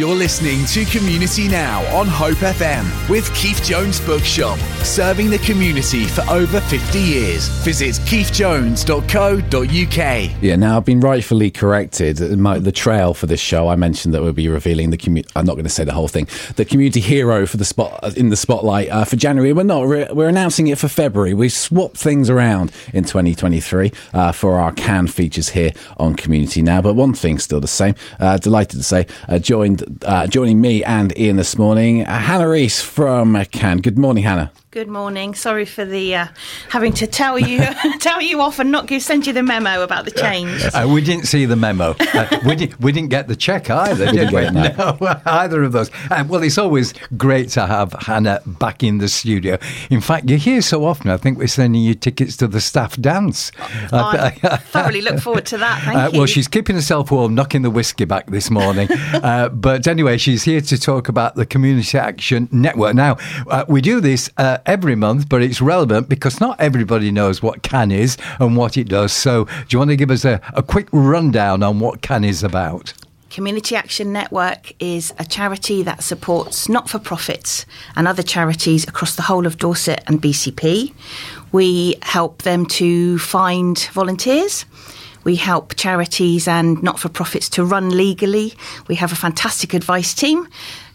You're listening to Community Now on Hope FM with Keith Jones Bookshop, serving the community for over 50 years. Visit keithjones.co.uk. Yeah, now I've been rightfully corrected. My, the trail for this show, I mentioned that we'll be revealing the community. I'm not going to say the whole thing. The community hero for the spot in the spotlight uh, for January. We're not. We're, we're, announcing it for February. We swapped things around in 2023 uh, for our can features here on Community Now. But one thing's still the same. Uh, delighted to say, uh, joined uh, joining me and Ian this morning, uh, Hannah Reese from Can. Good morning, Hannah. Good morning. Sorry for the uh, having to tell you tell you off and not give send you the memo about the change. Uh, we didn't see the memo. Uh, we, did, we didn't get the check either, did we? No, either of those. Uh, well, it's always great to have Hannah back in the studio. In fact, you're here so often. I think we're sending you tickets to the staff dance. I thoroughly look forward to that. Thank uh, you. Well, she's keeping herself warm, knocking the whiskey back this morning. Uh, but anyway, she's here to talk about the Community Action Network. Now, we do this Uh, every month, but it's relevant because not everybody knows what CAN is and what it does. So, do you want to give us a, a quick rundown on what CAN is about? Community Action Network is a charity that supports not for profits and other charities across the whole of Dorset and BCP. We help them to find volunteers. We help charities and not for profits to run legally. We have a fantastic advice team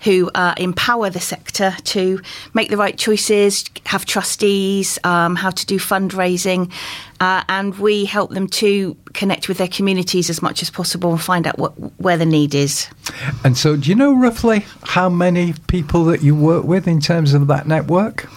who uh, empower the sector to make the right choices, have trustees, um, how to do fundraising, uh, and we help them to connect with their communities as much as possible and find out what, where the need is. And so, do you know roughly how many people that you work with in terms of that network?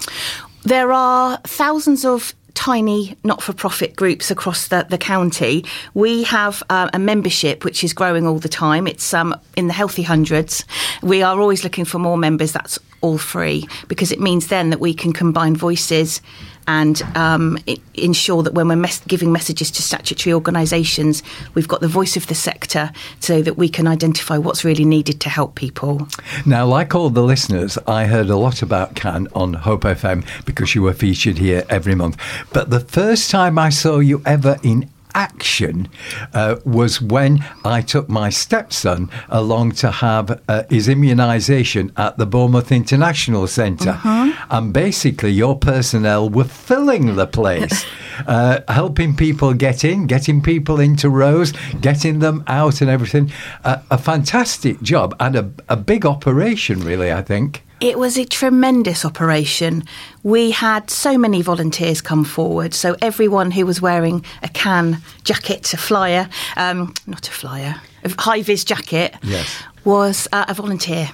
There are thousands of tiny not for profit groups across the, the county. We have uh, a membership which is growing all the time. It's um, in the healthy hundreds. We are always looking for more members. That's all free because it means then that we can combine voices and um, ensure that when we're mes- giving messages to statutory organisations, we've got the voice of the sector so that we can identify what's really needed to help people. Now, like all the listeners, I heard a lot about CAN on Hope FM because you were featured here every month. But the first time I saw you ever in action uh, was when I took my stepson along to have uh, his immunisation at the Bournemouth International center mm-hmm. And basically, your personnel were filling the place, uh, helping people get in, getting people into rows, getting them out, and everything. a fantastic job and a, a big operation, really, I think. It was a tremendous operation. We had so many volunteers come forward. So everyone who was wearing a can jacket, a flyer, um, not a flyer, a high vis jacket, yes. was uh, a volunteer.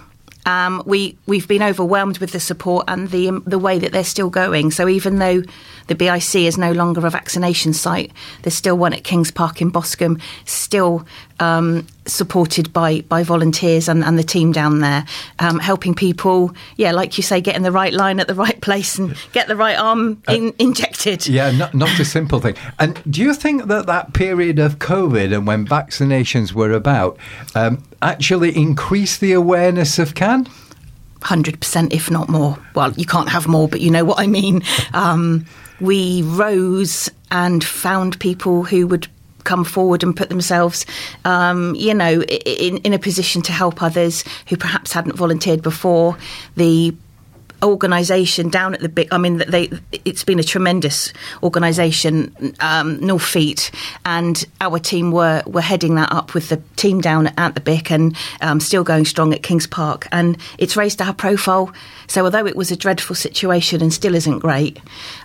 Um, we we've been overwhelmed with the support and the um, the way that they're still going. So even though the BIC is no longer a vaccination site, there's still one at Kings Park in Boscombe, still um, supported by by volunteers and, and the team down there, um, helping people. Yeah, like you say, get in the right line at the right place and get the right arm uh, in, uh, injected. Yeah, not, not a simple thing. And do you think that that period of COVID and when vaccinations were about um, actually increased the awareness of CAN? 100%, if not more. Well, you can't have more, but you know what I mean. Um, we rose and found people who would come forward and put themselves, um, you know, in, in a position to help others who perhaps hadn't volunteered before. The organisation down at the big. I mean, they it's been a tremendous organisation, um, Northfeet, and our team were were heading that up with the team down at the BIC and um, still going strong at Kings Park, and it's raised our profile. So although it was a dreadful situation and still isn't great,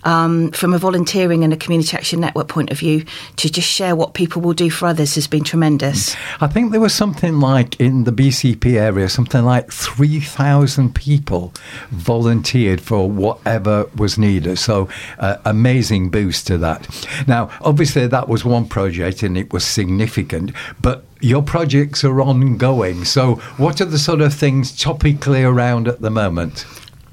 um, from a volunteering and a community action network point of view, to just share what people will do for others has been tremendous. I think there was something like in the BCP area, something like three thousand people volunteered volunteered for whatever was needed. So, uh, amazing boost to that. Now, obviously, that was one project and it was significant, but your projects are ongoing. So, what are the sort of things topically around at the moment?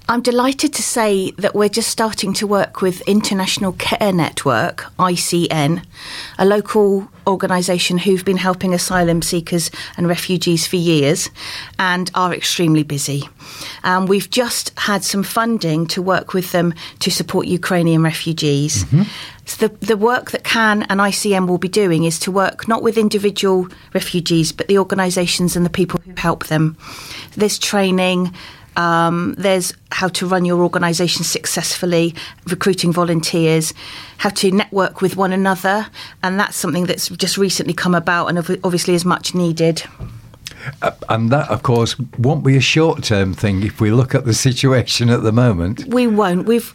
I'm delighted to say that we're just starting to work with International Care Network, ICN, a local organisation who've been helping asylum seekers and refugees for years and are extremely busy. Um, we've just had some funding to work with them to support Ukrainian refugees. So the, the work that CAN and ICN will be doing is to work not with individual refugees, but the organisations and the people who help them. There's training, um, there's how to run your organisation successfully, recruiting volunteers, how to network with one another, and that's something that's just recently come about and obviously is much needed. Uh, and that, of course, won't be a short term thing if we look at the situation at the moment. We won't. We've.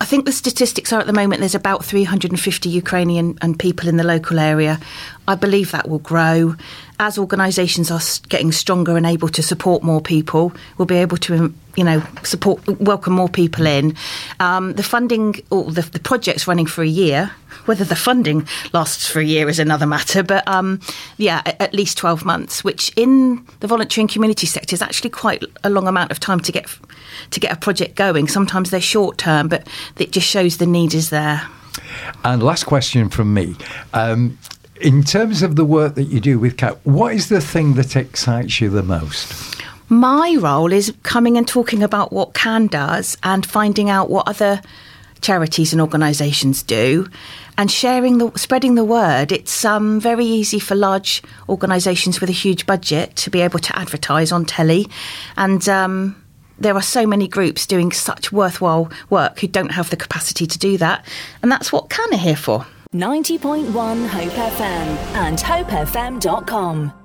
I think the statistics are at the moment there's about 350 Ukrainian and people in the local area. I believe that will grow as organisations are getting stronger and able to support more people. We'll be able to, um, you know, support welcome more people in. Um, the funding or the, the project's running for a year. Whether the funding lasts for a year is another matter, but um, yeah, at, least 12 months, which in the voluntary and community sector is actually quite a long amount of time to get to get a project going. Sometimes they're short term, but it just shows the need is there. And last question from me. Um, in terms of the work that you do with CAN, what is the thing that excites you the most? My role is coming and talking about what CAN does and finding out what other charities and organisations do and sharing the spreading the word it's um, very easy for large organisations with a huge budget to be able to advertise on telly and um, there are so many groups doing such worthwhile work who don't have the capacity to do that and that's what CAN are here for 90.1 Hope FM and hopefm.com.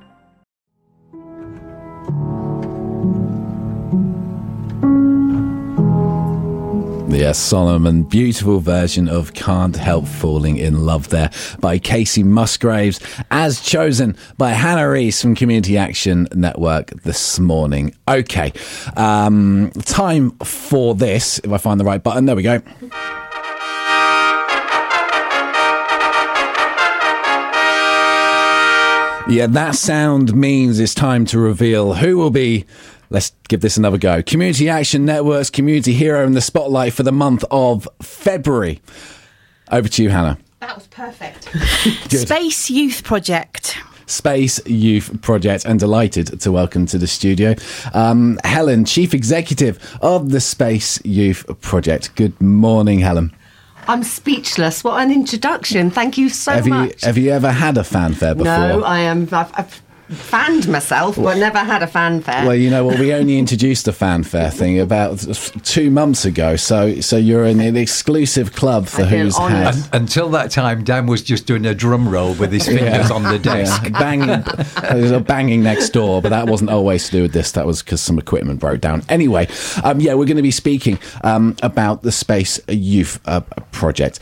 Yes, Solomon, beautiful version of Can't Help Falling in Love there by Kacey Musgraves, as chosen by Hannah Reese from Community Action Network this morning. Okay, um, time for this, if I find the right button. There we go. Yeah, that sound means it's time to reveal who will be. Let's give this another go. Community Action Network's community hero in the spotlight for the month of February. Over to you, Hannah. that was perfect space youth project Space Youth Project, and delighted to welcome to the studio um, Helen, Chief Executive of the Space Youth Project. Good morning, Helen. I'm speechless. What an introduction. Thank you so have you much. have you ever had a fanfare before? no, I am. I've, I've fanned myself, but never had a fanfare. Well, you know what? We only introduced the fanfare thing about two months ago, so so you're in an exclusive club for who's had. Un until that time, Dan was just doing a drum roll with his fingers on the desk. Yeah, banging, there's a banging next door, but that wasn't always to do with this. That was because some equipment broke down. Anyway, um, yeah, we're going to be speaking um, about the Space Youth uh, Project.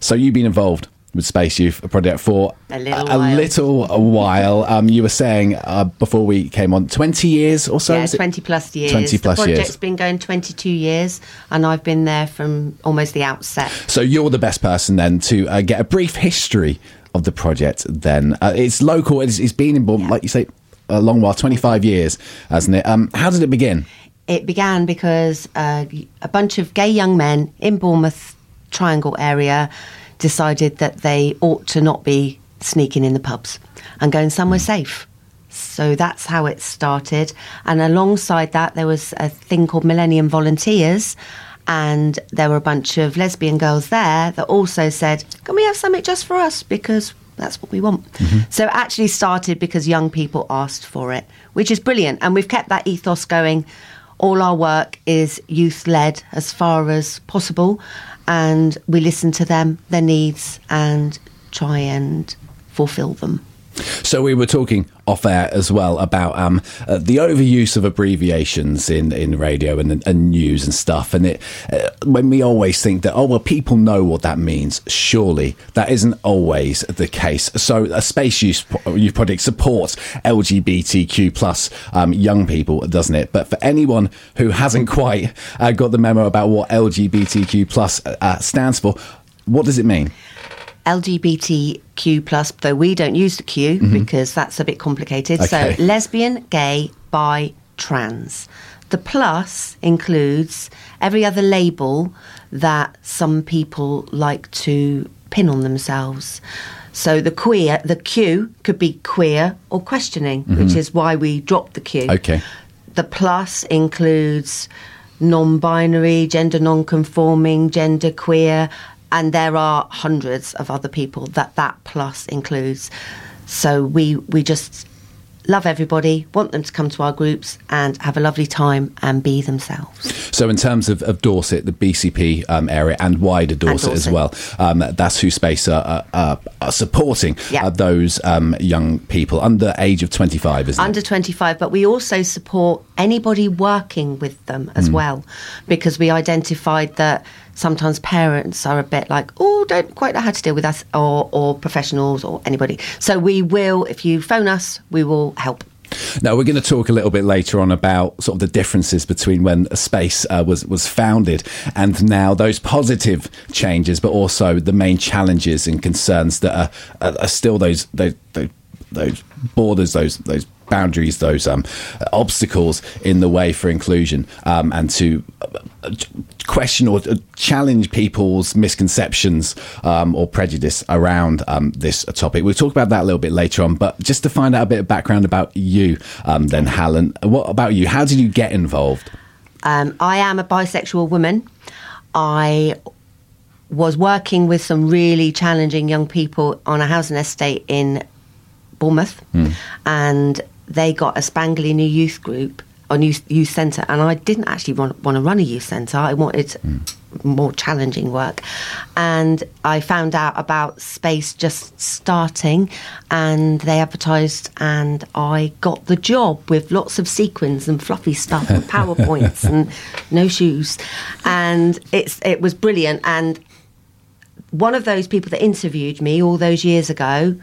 So you've been involved with Space Youth Project for A little a while. little while. Um, you were saying uh, before we came on, twenty years or so. yeah, is it? 20 plus years. 20 plus the years. project's been going 22 years, and I've been there from almost the outset. So you're the best person then to uh, get a brief history of the project. Then uh, it's local. It's, it's been in Bournemouth, like you say, a long while, 25 years, hasn't it? Um, how did it begin? It began because uh, a bunch of gay young men in Bournemouth Triangle area decided that they ought to not be sneaking in the pubs and going somewhere hmm. safe. So that's how it started. And alongside that, there was a thing called Millennium Volunteers. And there were a bunch of lesbian girls there that also said, Can we have something just for us? Because that's what we want. Mm-hmm. So it actually started because young people asked for it, which is brilliant. And we've kept that ethos going. All our work is youth led as far as possible. And we listen to them, their needs, and try and fulfill them. So we were talking off air as well about um, uh, the overuse of abbreviations in, in radio and, and news and stuff. And it, uh, when we always think that, oh, well, people know what that means, surely that isn't always the case. So a Space use, Youth Project supports LGBTQ plus um, young people, doesn't it? But for anyone who hasn't quite uh, got the memo about what LGBTQ plus uh, stands for, what does it mean? LGBTQ plus, though we don't use the Q because that's a bit complicated. Mm-hmm. Okay. So lesbian, gay, bi, trans. The plus includes every other label that some people like to pin on themselves. So the queer, the Q could be queer or questioning, which is why we dropped the Q. Okay. The plus includes non binary, gender non conforming, gender queer, and there are hundreds of other people that that plus includes. So we, we just love everybody, want them to come to our groups and have a lovely time and be themselves. So, in terms of, of Dorset, the BCP um, area, and wider Dorset, as Dorset. well, um, that's who Space are, are, are, supporting Yeah. uh, those um, young people under age of 25, isn't under it? 25, but we also support anybody working with them as well because we identified that sometimes parents are a bit like, oh, don't quite know how to deal with us, or, or professionals or anybody. So we will, if you phone us, we will help. Now, we're going to talk a little bit later on about sort of the differences between when a space uh, was was founded and now those positive changes, but also the main challenges and concerns that are, are, are still those those those, those borders, those those boundaries, those um, obstacles in the way for inclusion um, and to uh, question or uh, challenge people's misconceptions um, or prejudice around um, this topic. We'll talk about that a little bit later on, but just to find out a bit of background about you, um, then, Helen, what about you? How did you get involved? Um, I am a bisexual woman. I was working with some really challenging young people on a housing estate in Bournemouth, and they got a spangly new youth group or new youth centre, and I didn't actually want, want to run a youth centre. I wanted mm. more challenging work, and I found out about space just starting, and they advertised, and I got the job with lots of sequins and fluffy stuff and powerpoints and no shoes, and it's it was brilliant. And one of those people that interviewed me all those years ago,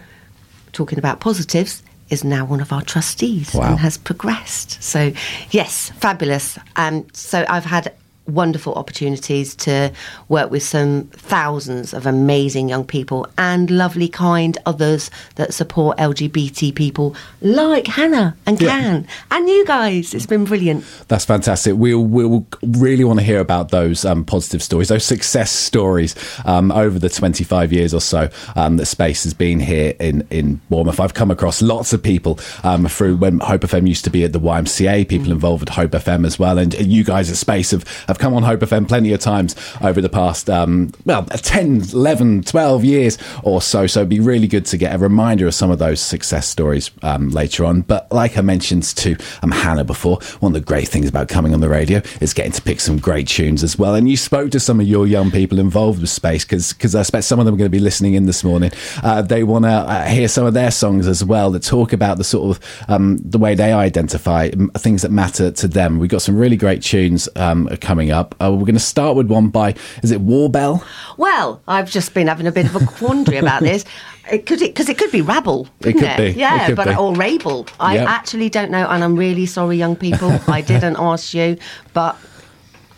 talking about positives, is now one of our trustees Wow. and has progressed. So, yes, fabulous. Um, so, I've had wonderful opportunities to work with some thousands of amazing young people and lovely, kind others that support LGBT people like Hannah and Yeah. Can and you guys. It's been brilliant. That's fantastic. We'll, we'll really want to hear about those um, positive stories, those success stories um, over the 25 years or so um, that Space has been here in, in Bournemouth. I've come across lots of people um, through when Hope FM used to be at the YMCA, people involved with Hope FM as well. And you guys at Space have, have come on Hope FM plenty of times over the past, um, well, 10, 11, 12 years or so. So it'd be really good to get a reminder of some of those success stories um, later on. But like I mentioned to um, Hannah before, one of the great things about coming on the radio is getting to pick some great tunes as well. And you spoke to some of your young people involved with Space because I expect some of them are going to be listening in this morning. Uh, they want to uh, hear some of their songs as well that talk about the sort of um, the way they identify m- things that matter to them. We've got some really great tunes um, coming up. Uh, we're going to start with one by, is it Warbell? Well, I've just been having a bit of a quandary about this. It could because it, could be rabble, couldn't could be. Yeah, could but be. or Rabel. I Yeah. actually don't know, and I'm really sorry, young people. I didn't ask you, but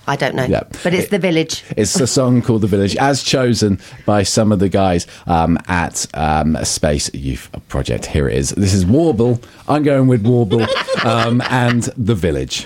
I don't know. Yeah. But it's It- the village. It's a song called The Village, as chosen by some of the guys um, at um, Space Youth Project. Here it is. This is Warble. I'm going with Warble um, and The Village.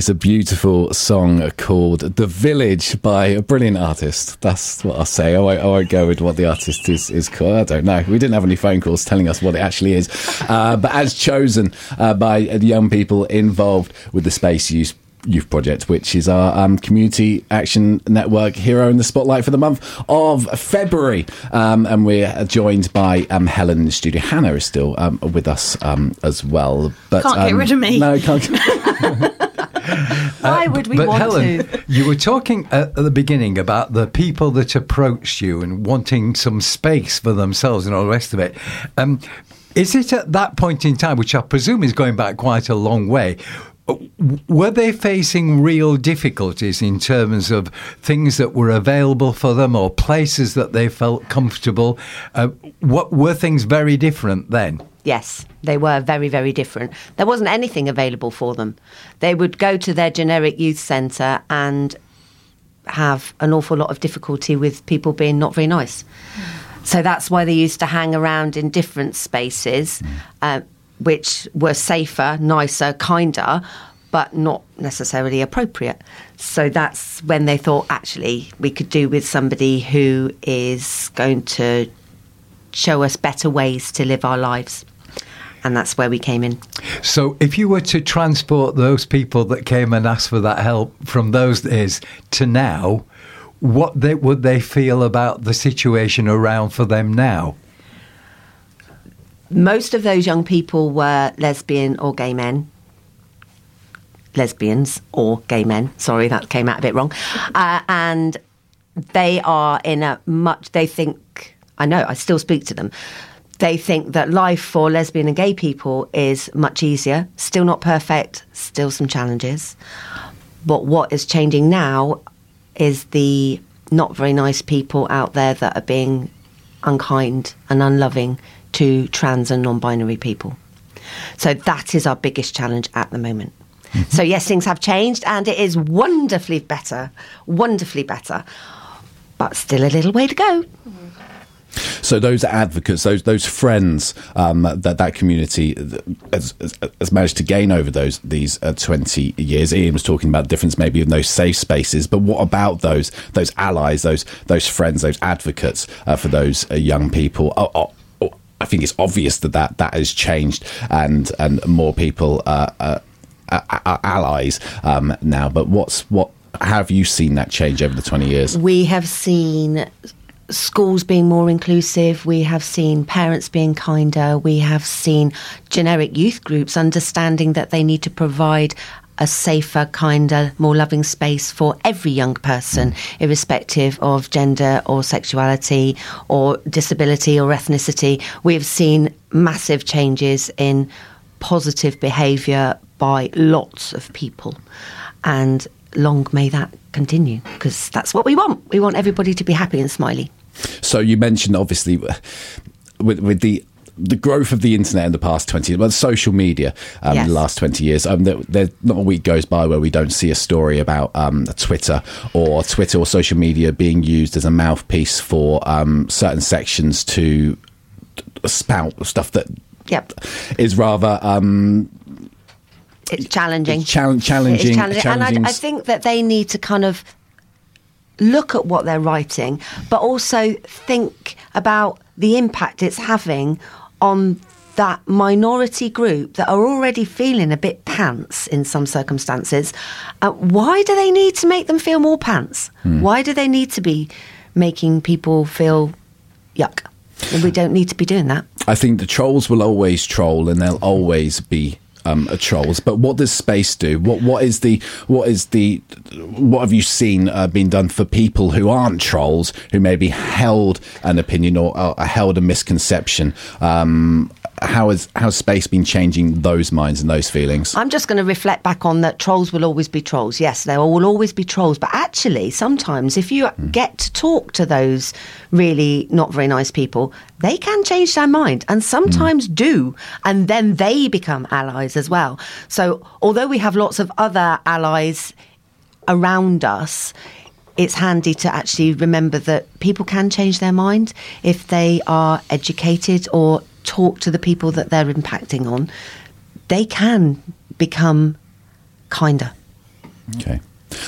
It's a beautiful song called The Village by a brilliant artist. That's what I'll say. I won't, I won't go with what the artist is, is called. I don't know. We didn't have any phone calls telling us what it actually is. Uh, but as chosen uh, by the young people involved with the Space Youth Youth Project, which is our um, community action network hero in the spotlight for the month of February. Um, and we're joined by um, Helen in the studio. Hannah is still um, with us um, as well. But Can't get um, rid of me. No, can't. Why would we but want Helen, to? you were talking at the beginning about the people that approached you and wanting some space for themselves and all the rest of it. Um, is it at that point in time, which I presume is going back quite a long way, were they facing real difficulties in terms of things that were available for them or places that they felt comfortable? Uh, what were things very different then? Yes, they were very, very different. There wasn't anything available for them. They would go to their generic youth centre and have an awful lot of difficulty with people being not very nice. So that's why they used to hang around in different spaces, uh, which were safer, nicer, kinder, but not necessarily appropriate. So that's when they thought actually we could do with somebody who is going to show us better ways to live our lives. And that's where we came in. So, if you were to transport those people that came and asked for that help from those days to now, what they, would they feel about the situation around for them now? Most of those young people were lesbian or gay men. Lesbians or gay men. Sorry, that came out a bit wrong. Uh, and they are in a much, they think, I know, I still speak to them. They think that life for lesbian and gay people is much easier. Still not perfect, still some challenges. But what is changing now is the not very nice people out there that are being unkind and unloving to trans and non binary people. So that is our biggest challenge at the moment. So, yes, things have changed and it is wonderfully better, wonderfully better, but still a little way to go. So those advocates, those those friends um, that that community has, has, managed to gain over those these uh, twenty years. Ian was talking about the difference maybe in those safe spaces, but what about those those allies, those those friends, those advocates uh, for those uh, young people? Oh, I think it's obvious that, that that has changed, and and more people are, are, are allies um, now. But what's what? Have you seen that change over the twenty years? We have seen schools being more inclusive. We have seen parents being kinder. We have seen generic youth groups understanding that they need to provide a safer, kinder, more loving space for every young person, irrespective of gender or sexuality or disability or ethnicity. We have seen massive changes in positive behaviour by lots of people. And long may that continue because that's what we want. We want everybody to be happy and smiley. So you mentioned obviously with with the the growth of the internet in the past 20 well social media um, yes. in the last 20 years um, there, there, not a week goes by where we don't see a story about um, twitter or twitter or social media being used as a mouthpiece for um, certain sections to spout stuff that yep. is rather um, it's challenging. It's challenging. Challenging. challenging. And I, I think that they need to kind of look at what they're writing, but also think about the impact it's having on that minority group that are already feeling a bit pants in some circumstances. Uh, why do they need to make them feel more pants? Hmm. Why do they need to be making people feel yuck? We don't need to be doing that. I think the trolls will always troll and they'll always be um, trolls. But what does space do? What what is the what is the what have you seen uh, being done for people who aren't trolls who maybe held an opinion or uh, held a misconception? Um, how has how space been changing those minds and those feelings? I'm just going to reflect back on that. Trolls will always be trolls. Yes, there will always be trolls. But actually, sometimes if you mm. get to talk to those really not very nice people, they can change their mind, and sometimes mm. do, and then they become allies as well. So although we have lots of other allies around us it's handy to actually remember that people can change their mind if they are educated or talk to the people that they're impacting on, they can become kinder. Okay.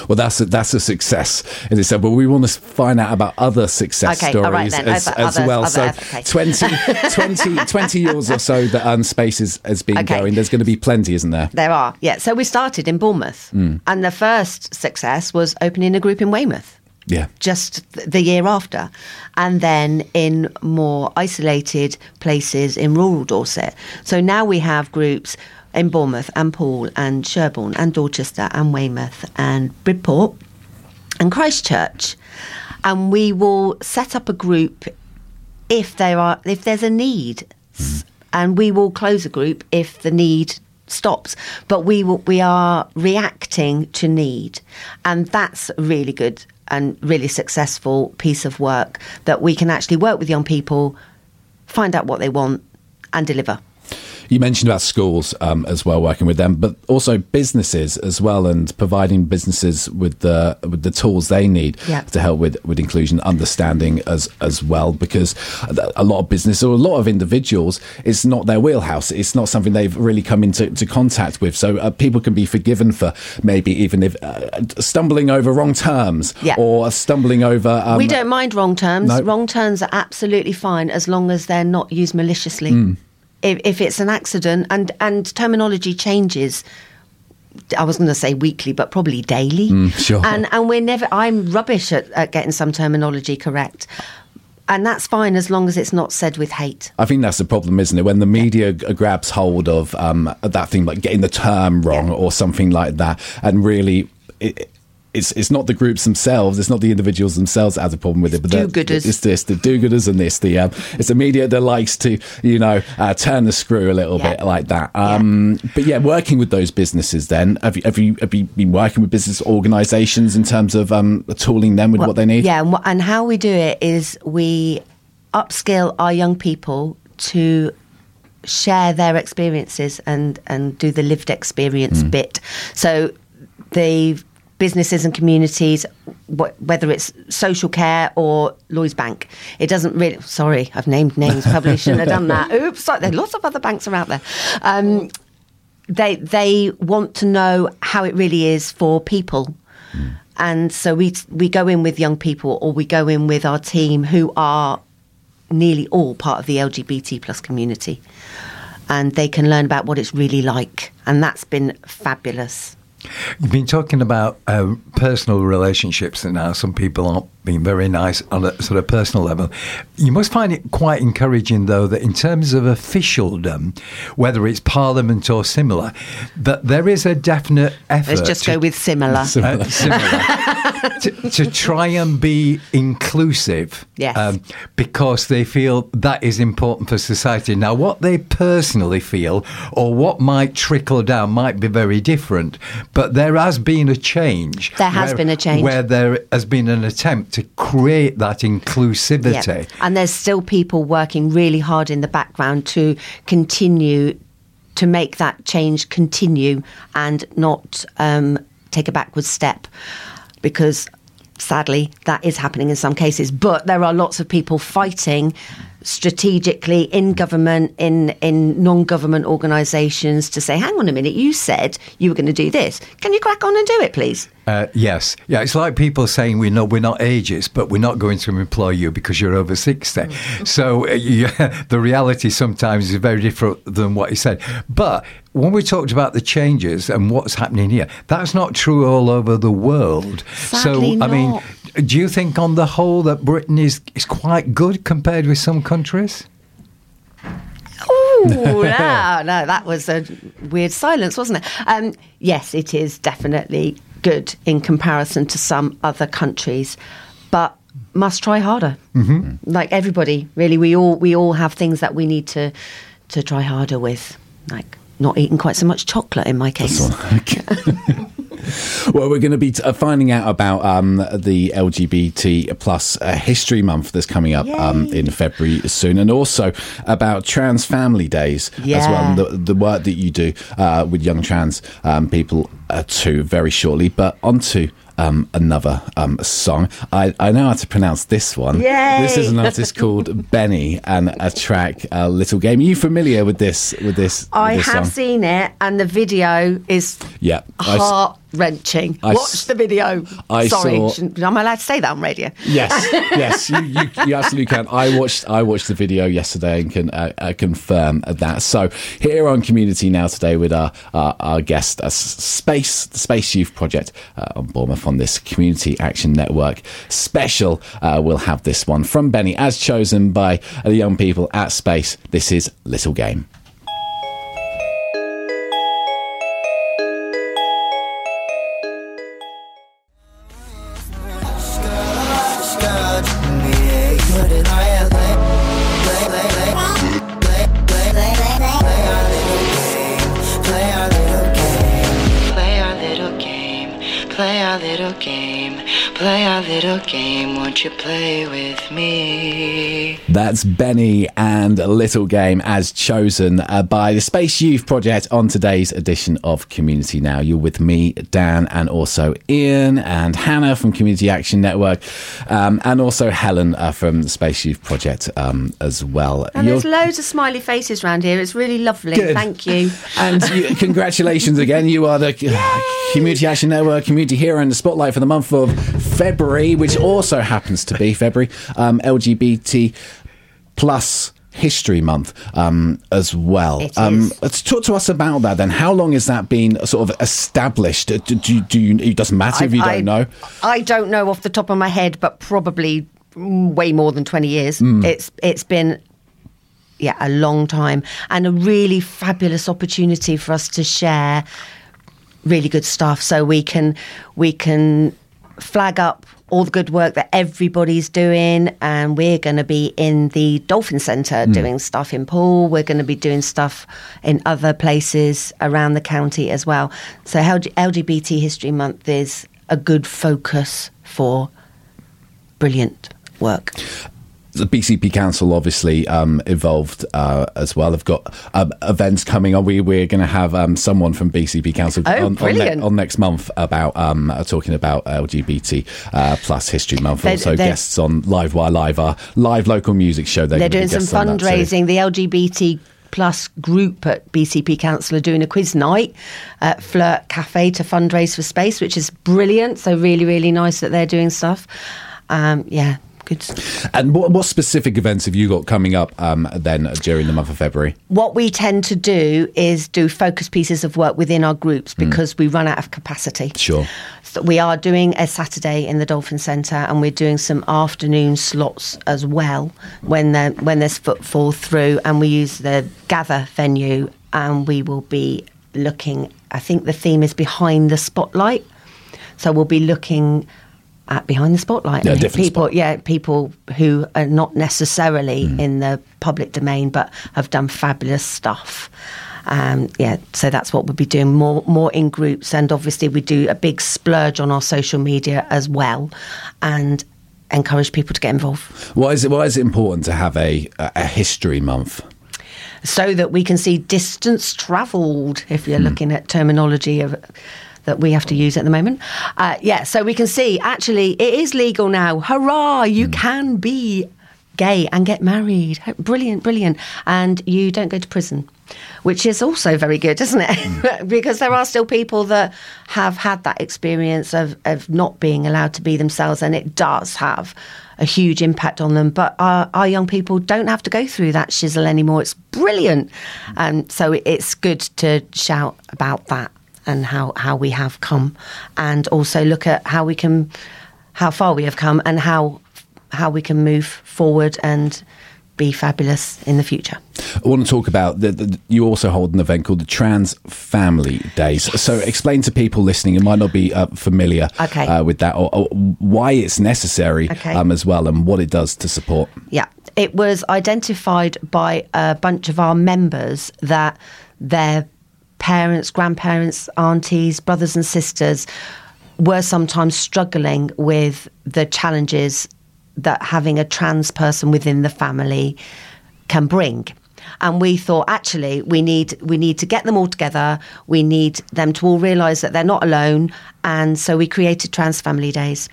Well, that's a, that's a success, as I said. But we want to find out about other success okay, stories as, as well. so, okay. 20, 20, 20, years or so that Unspace has, has been okay. going. There's going to be plenty, isn't there? There are, yeah. So we started in Bournemouth, mm. and the first success was opening a group in Weymouth. Yeah. Just the year after. And then in more isolated places in rural Dorset. So now we have groups in Bournemouth and Poole and Sherborne and Dorchester and Weymouth and Bridport and Christchurch. And we will set up a group if there are if there's a need. Mm. And we will close a group if the need stops. But we will, we are reacting to need, and that's really good and really successful piece of work that we can actually work with young people, find out what they want, and deliver. You mentioned about schools um, as well, working with them, but also businesses as well, and providing businesses with the with the tools they need Yeah. to help with, with inclusion, understanding as as well. Because a lot of business or a lot of individuals, it's not their wheelhouse. It's not something they've really come into to contact with. So uh, people can be forgiven for maybe even if uh, stumbling over wrong terms Yeah. or stumbling over. Um, we don't mind wrong terms. no. Wrong terms are absolutely fine as long as they're not used maliciously. If, if it's an accident and, and terminology changes, I was going to say weekly, but probably daily. sure. And and we're never. I'm rubbish at, at getting some terminology correct, and that's fine as long as it's not said with hate. I think that's the problem, isn't it? When the media g- grabs hold of um, that thing, like getting the term wrong or something like that, and really. It, it's, it's not the groups themselves, it's not the individuals themselves that have a problem with it, but the- do-gooders. it's this, the do-gooders and this, the um, it's the media that likes to, you know, uh, turn the screw a little Yeah. bit like that. Um, But yeah, working with those businesses, then have you have you have you been working with business organisations in terms of um, tooling them with Well, what they need? Yeah, and, and how we do it is we upskill our young people to share their experiences and and do the lived experience bit. So the businesses and communities, wh- whether it's social care or Lloyds Bank, it doesn't really. Sorry, I've named names. Probably shouldn't have done that. Oops, sorry, there are lots of other banks are out there. Um, they they want to know how it really is for people. And so we we go in with young people, or we go in with our team who are nearly all part of the LGBT plus community, and they can learn about what it's really like, and that's been fabulous. You've been talking about um, personal relationships, and now some people aren't being very nice on a sort of personal level. You must find it quite encouraging, though, that in terms of officialdom, whether it's Parliament or similar, that there is a definite effort. Let's just to- go with similar. uh, similar, to, to try and be inclusive um, Yes. because they feel that is important for society. Now, what they personally feel or what might trickle down might be very different, but there has been a change. There has where- been a change. Where there has been an attempt to create that inclusivity. Yeah. And there's still people working really hard in the background to continue to make that change continue and not um, take a backward step because sadly that is happening in some cases but there are lots of people fighting strategically in government in in non-government organizations to say hang on a minute you said you were going to do this can you crack on and do it please Uh, yes, yeah. It's like people saying we know we're not ageist, but we're not going to employ you because you're over sixty. So uh, yeah, the reality sometimes is very different than what he said. But when we talked about the changes and what's happening here, that's not true all over the world. Sadly so I mean, not. do you think on the whole that Britain is is quite good compared with some countries? Oh no, no, that was a weird silence, wasn't it? Um, yes, it is definitely good in comparison to some other countries, but must try harder. Mm-hmm. Like everybody, really, we all we all have things that we need to to try harder with, like not eating quite so much chocolate in my case. Well, we're going to be t- uh, finding out about um, the LGBT plus uh, History Month that's coming up um, in February soon, and also about Trans Family Days as well, the, the work that you do uh, with young trans um, people uh, too, very shortly. But on to um, another um, song. I, I know how to pronounce this one. Yay. This is an artist called Benee and a track, uh, Little Game. Are you familiar with this? With this? I with this have song? seen it, and the video is Yeah, heart wrenching. I s- Watch the video. I Sorry, saw... am I allowed to say that on radio? Yes, yes, you, you, you absolutely can. I watched I watched the video yesterday and can uh, uh, confirm that. So here on Community Now today with our our, our guest, uh, Space the Space Youth Project uh, on Bournemouth on this Community Action Network special. Uh, we'll have this one from Benee as chosen by the young people at Space. This is Little Game. Won't you play with me? That's Benee and Little Game as chosen uh, by the Space Youth Project on today's edition of Community Now. You're with me, Dan, and also Ian and Hannah from Community Action Network, um, and also Helen uh, from the Space Youth Project um, as well. And You're- there's loads of smiley faces around here. It's really lovely. Good. Thank you. And you, congratulations again. You are the uh, Community Action Network Community Hero in the Spotlight for the month of February, which also happens to be February, um, LGBT plus History Month um, as well. Um, let's talk to us about that then. How long has that been sort of established? Do, do, do you, it doesn't matter if you don't I, know. I don't know off the top of my head, but probably mm, way more than 20 years. Hmm. It's It's been, yeah, a long time and a really fabulous opportunity for us to share really good stuff so we can we can flag up all the good work that everybody's doing and we're going to be in the dolphin center hmm. doing stuff in Poole we're going to be doing stuff in other places around the county as well. So lgbt history month is a good focus for brilliant work the BCP Council obviously um, evolved uh, as well. They've got um, events coming on. We, we're going to have um, someone from BCP Council Oh, on, on, ne- on next month about um, uh, talking about LGBT uh, plus History Month. They- also, they- guests on Live Wire Live, our live local music show. They're, They're doing some guests on that too. fundraising. The LGBT plus group at BCP Council are doing a quiz night at Flirt Cafe to fundraise for space, which is brilliant. So really, really nice that they're doing stuff. Um, yeah, And what, what specific events have you got coming up um, then during the month of February? What we tend to do is do focus pieces of work within our groups because we run out of capacity. Sure. So we are doing a Saturday in the Dolphin Centre, and we're doing some afternoon slots as well when there, when there's footfall through, and we use the Gather venue, and we will be looking. I think the theme is behind the spotlight, so we'll be looking at behind the spotlight. Yeah, people, spot. yeah, people who are not necessarily Mm. in the public domain, but have done fabulous stuff. Um, yeah, so that's what we'll be doing more more in groups, and obviously we do a big splurge on our social media as well, and encourage people to get involved Why is it, why is it important to have a, a, History Month? so that we can see distance travelled. If you're looking at terminology of that we have to use at the moment, uh, yeah, so we can see actually it is legal now. Hurrah! You Hmm. can be gay and get married. Brilliant, brilliant, and you don't go to prison. Which is also very good, isn't it? Hmm. because there are still people that have had that experience of, of not being allowed to be themselves, and it does have a huge impact on them. But our, our young people don't have to go through that shizzle anymore. It's brilliant. And so it's good to shout about that and how, how we have come, and also look at how we can, how far we have come, and how how we can move forward and be fabulous in the future. I want to talk about the, the, you also hold an event called the Trans Family Days. So explain to people listening who might not be uh, familiar Okay. uh, with that or, or why it's necessary Okay. um, as well and what it does to support. Yeah, it was identified by a bunch of our members that their parents, grandparents, aunties, brothers, and sisters were sometimes struggling with the challenges that having a trans person within the family can bring. And we thought actually we need we need to get them all together. We need them to all realise that they're not alone. And so we created Trans Family Days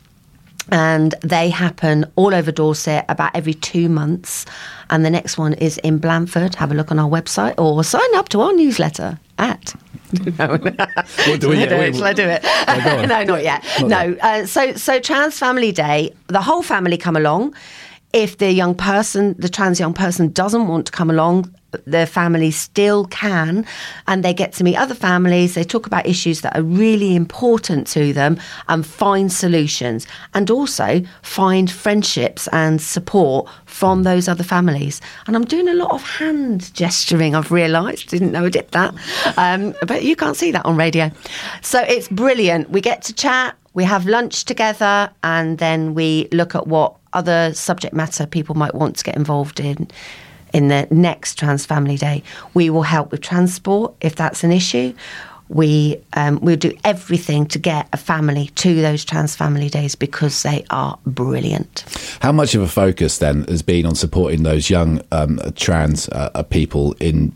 and they happen all over Dorset about every two months. And the next one is in Blandford. Have a look on our website or sign up to our newsletter at. no, do we- Shall I yeah, do we-? Shall I do it? no, not yet. no. Uh, so, so Trans Family Day, the whole family come along. If the young person, the trans young person, doesn't want to come along, the family still can, and they get to meet other families. They talk about issues that are really important to them and find solutions, and also find friendships and support from those other families. And I'm doing a lot of hand gesturing. I've realised, didn't know I did that, um, but you can't see that on radio. So it's brilliant. We get to chat. We have lunch together, and then we look at what other subject matter people might want to get involved in in the next Trans Family Day. We will help with transport if that's an issue. we um, we'll do everything to get a family to those trans family days because they are brilliant. How much of a focus then has been on supporting those young um, trans uh, people in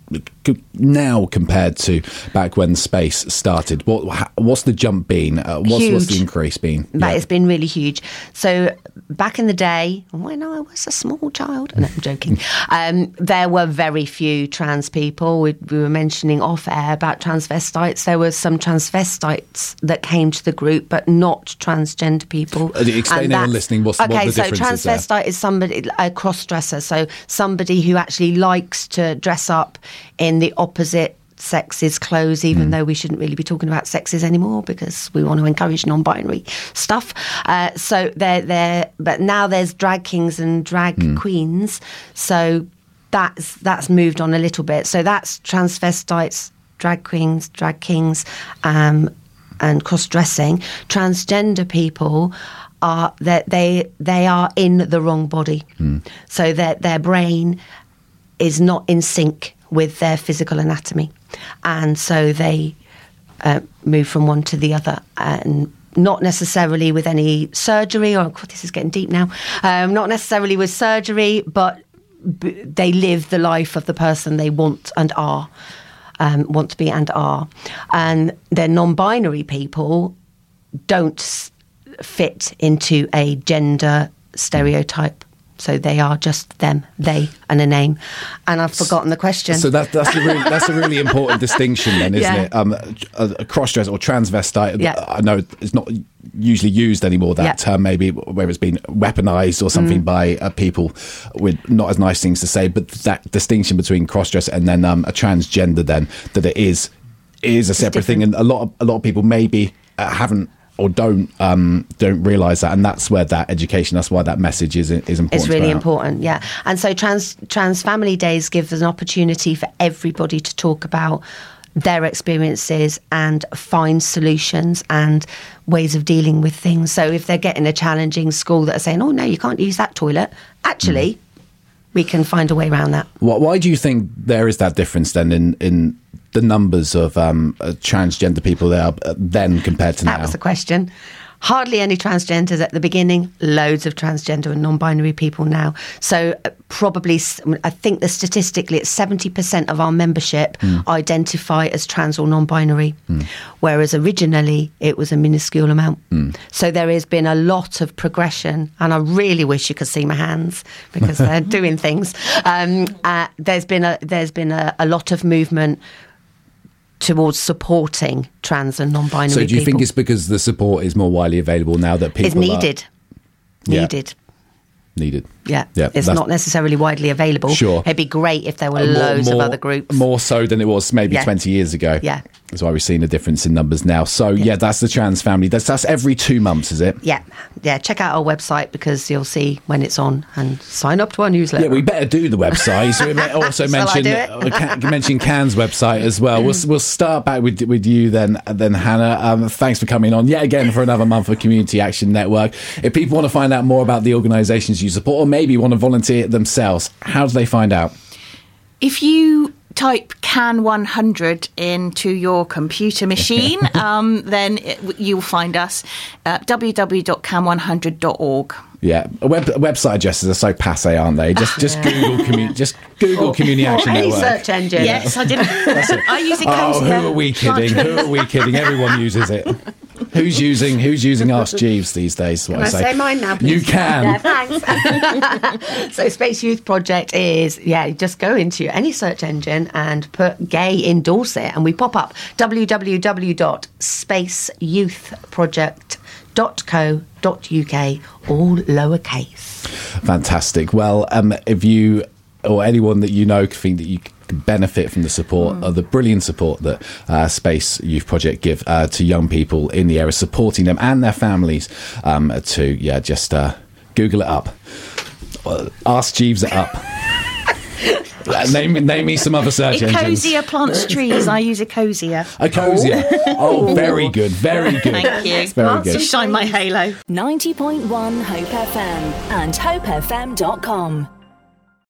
now compared to back when space started? What what's the jump been? Uh, what's, what's, the increase been? That yeah. has been really huge. So back in the day, when I was a small child, no, I'm joking. Um, there were very few trans people. We, we were mentioning off air about transvestites. There were some transvestites that came to the group, but not transgender people. Uh, explain anyone listening what's okay. What the so transvestite is, is somebody a cross dresser. So somebody who actually likes to dress up in the opposite sexes clothes, even mm. though we shouldn't really be talking about sexes anymore because we want to encourage non-binary stuff. Uh, so they're there, but now there's drag kings and drag mm. queens. So that's that's moved on a little bit. So that's transvestites, drag queens, drag kings, um, and cross-dressing. Transgender people are that they they are in the wrong body, mm. so that their brain is not in sync with their physical anatomy. And so they uh, move from one to the other and not necessarily with any surgery, or God, this is getting deep now, um, not necessarily with surgery, but b- they live the life of the person they want and are, um, want to be and are. And they're non binary people don't fit into a gender stereotype so they are just them, they, and a name. And I've forgotten the question. So that, that's, a really, that's a really important distinction, then, isn't yeah. it? Um, a, a cross dress or transvestite, yeah. I know it's not usually used anymore, that term, maybe where it's been weaponized or something mm. by uh, people with not as nice things to say. But that distinction between cross dress and then um, a transgender, then, that it is is a separate thing. And a lot of, a lot of people maybe uh, haven't or don't um, don't realize that, and that's where that education, that's why that message is is important. It's really important, yeah. And so trans trans family days gives an opportunity for everybody to talk about their experiences and find solutions and ways of dealing with things. So if they're getting a challenging school that are saying, "Oh no, you can't use that toilet," actually. Mm. We can find a way around that. Why do you think there is that difference then in, in the numbers of um, uh, transgender people there uh, then compared to that now? That was the question. Hardly any transgenders at the beginning, loads of transgender and non binary people now. So, uh, probably, I think the statistically, it's 70% of our membership mm. identify as trans or non binary, mm. whereas originally it was a minuscule amount. Mm. So, there has been a lot of progression, and I really wish you could see my hands because they're doing things. Um, uh, there's been, a, there's been a, a lot of movement towards supporting trans and non-binary. So, do you people. think it's because the support is more widely available now that people it's needed? Are, needed. Yeah. Needed. Yeah, yeah it's not necessarily widely available. Sure, it'd be great if there were uh, more, loads more, of other groups. More so than it was maybe yeah. twenty years ago. Yeah, that's why we're seeing a difference in numbers now. So yeah, yeah that's the trans family. That's that's every two months, is it? Yeah, yeah. Check out our website because you'll see when it's on and sign up to our newsletter. Yeah, we better do the website. so we also mention uh, mention CAN's website as well. We'll we'll start back with with you then then Hannah. Um, thanks for coming on yet again for another month of Community Action Network. If people want to find out more about the organisations you support or maybe want to volunteer themselves, how do they find out? If you type CAN 100 into your computer machine, um, then it, you'll find us at www.can100.org. Yeah, web, website addresses are so passe, aren't they? Just just yeah. Google community, just Google or, Community Action any Network. search engine. Yes, I didn't. I use it. Oh, who are we kidding? who are we kidding? Everyone uses it. Who's using Who's using Ask Jeeves these days? Can I, say? say? mine now? Please? You can. Yeah, thanks. so, Space Youth Project is yeah, just go into any search engine and put "gay in Dorset," and we pop up www.spaceyouthproject.com www.co.uk, all lowercase. Fantastic. Well, um, if you or anyone that you know think that you can benefit from the support mm. or the brilliant support that uh, Space Youth Project give uh, to young people in the area, supporting them and their families um, to, yeah, just uh, Google it up. Ask Jeeves it up. name, name me some other search engines. Ecosia plants trees. I use Ecosia. Ecosia. Oh, oh very good. Very good. Thank you. Very good. Shine my halo. 90.1 Hope FM and hopefm.com.